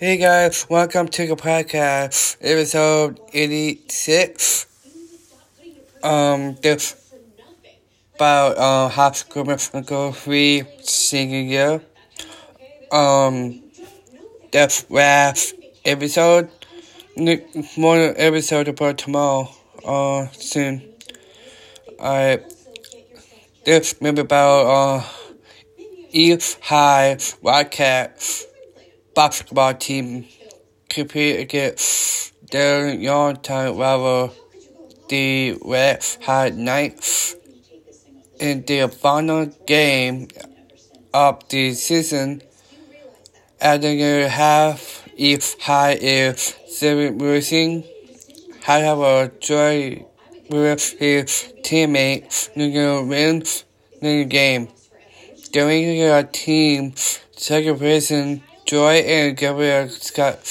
Hey guys, welcome to the podcast, episode 86. Um, this about uh, high school musical three senior year. Um, the last episode, more episode about tomorrow, uh, soon. I this maybe about uh, East High Wildcats basketball team compete against their young-time rival, the West High Knights, in their final game of the season. The half, if High is seven losing. However, Joy with his teammates wins the game. During the team second person Joy and Gabriel Scott,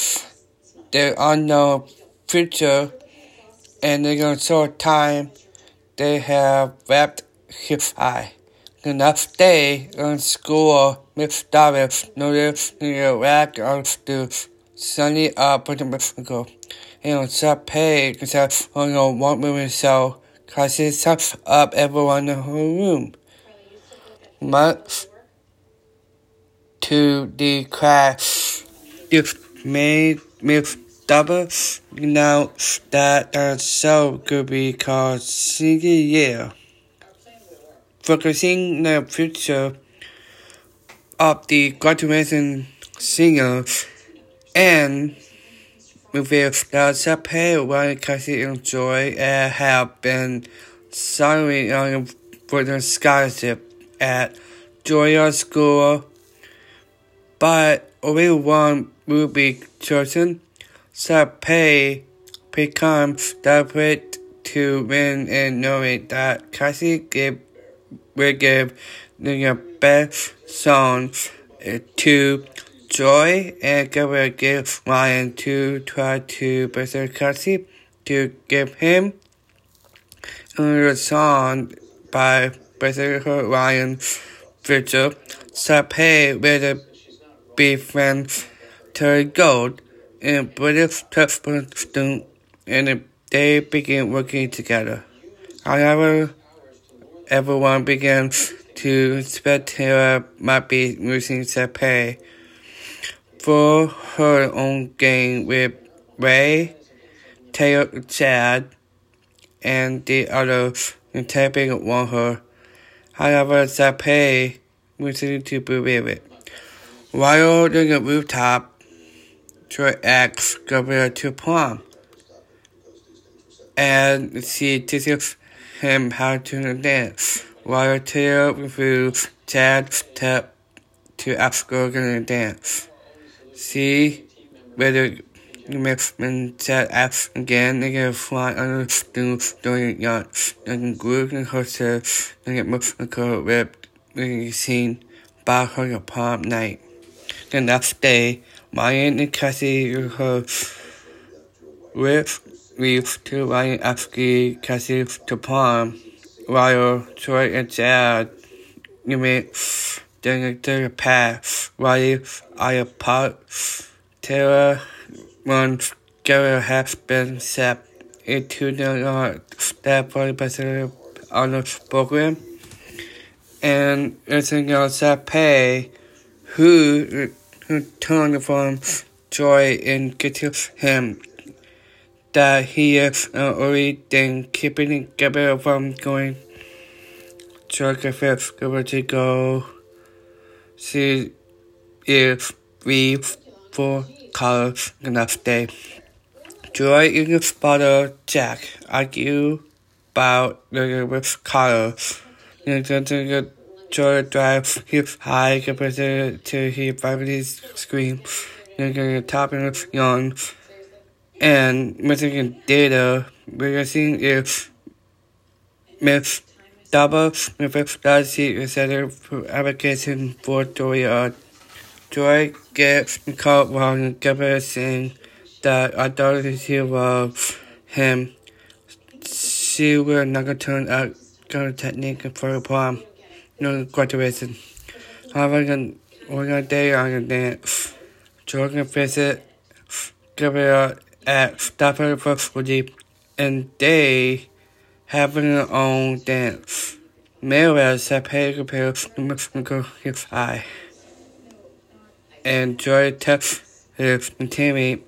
their unknown future, and in short time, they have wrapped his eye. The next day, in school, Miss Davis noticed the rack of the sunny the mystical. And sub pay because on the one woman cell, cause it up everyone in her room. Months to the crash. It made me double now that the show could be called Senior Year. Focusing the future of the graduation singer and reveal that Sapay one Cassie enjoy and have been signing on for the scholarship at Georgia School but only one will be chosen. Sapay becomes desperate to win and knowing that Cassie give, will give the best song uh, to Joy and Gabriel give Ryan to try to persuade Cassie to give him a song by Berserker Ryan Virgil. Sapay with be friends Terry Gold and Brittany Tufton and they began working together. However, everyone began to suspect Tara might be using Sapay for her own gain with Ray, Taylor, Chad, and the others attempting want her. However, Sapay refused to believe it. While on the rooftop, Troy asks Gabriel to prom, and she teaches him how to dance. While Taylor refuses Chad's step to ask her to dance. She whether when Chad asks again, they get a fly under the stool during yacht, and group and herself, and get most of the ripped, being seen by her prom night. The next day, Ryan and Cassie her with leave to Ryan asking Cassie to prom, while Troy and Chad remain during the path. Ryan are apart. Tara once Garrett has been set into the staff for the on the program, and it's in your pay who returned from joy and get to him that he is uh, already then keeping Gabriel from going to over to go see if we for college next day. Joy in his father Jack argue about the college. Joy drive his high compared to his family's scream, the top of yawn, and missing data. Magazine is Miss Double with that she is application for Joy. Joy gets caught Gabriel saying that authority of him. She will not turn out technique for a no graduation. However, we're gonna day on the dance. Jordan visit Gabriel at Stopper for Deep, and they have their own dance. Mayweather Sapay Gabriel his eye. And Joy tells his teammate,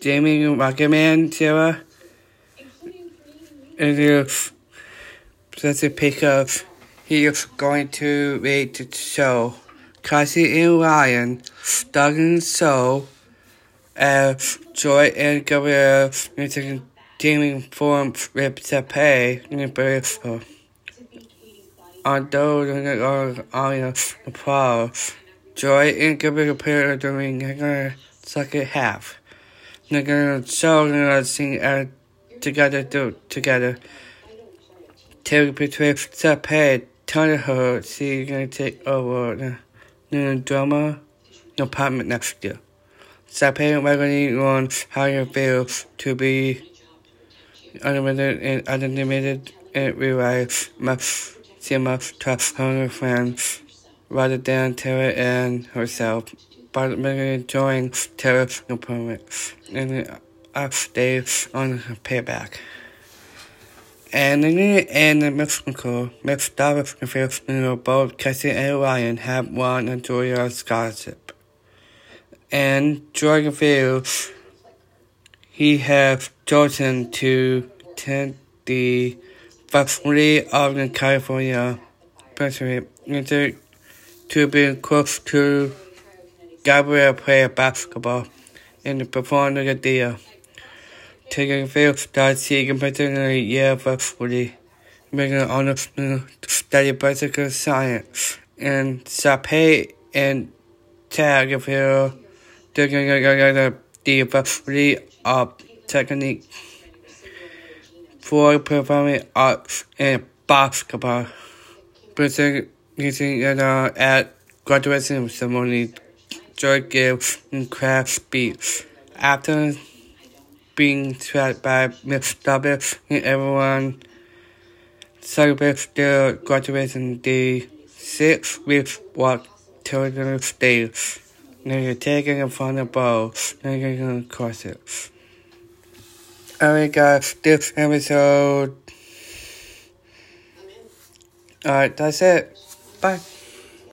Jamie Rocketman Sarah, and if that's a pick up, he is going to rate the show. Cassie and Ryan, Doug and So, uh, Joy and Gabriel, music gaming form Sapay, and Bravo. Although they are on the pro, Joy and Gabriel appear during the second half. They're gonna show and sing uh, together do together. Take between Sapay, telling her she's gonna take over the new drama department next year. So Sapay regularly on how you feel to be unlimited and unlimited and rewrite my cinema to her friends rather than Tara and herself. But really enjoying Tara's improvement and uh, stay on her payback. And in and Phil, you know, both Cassie and Ryan have won a Juilliard scholarship. And Jordan Field, he has chosen to attend the Faculty of the California Pacific Institute to be close to Gabriel play basketball and perform the deal. Taking field that in a year for footy, making on the study basic science and Sapay and tag field taking the faculty of technique for performing arts and basketball. Presenting uh, at graduation ceremony, Joy gave and craft speech. After being tracked by Miss W and everyone celebrates their graduation day six with what children stage. They're taking a of bow, they're going to cross it. Alright guys, this episode Alright, that's it. Bye.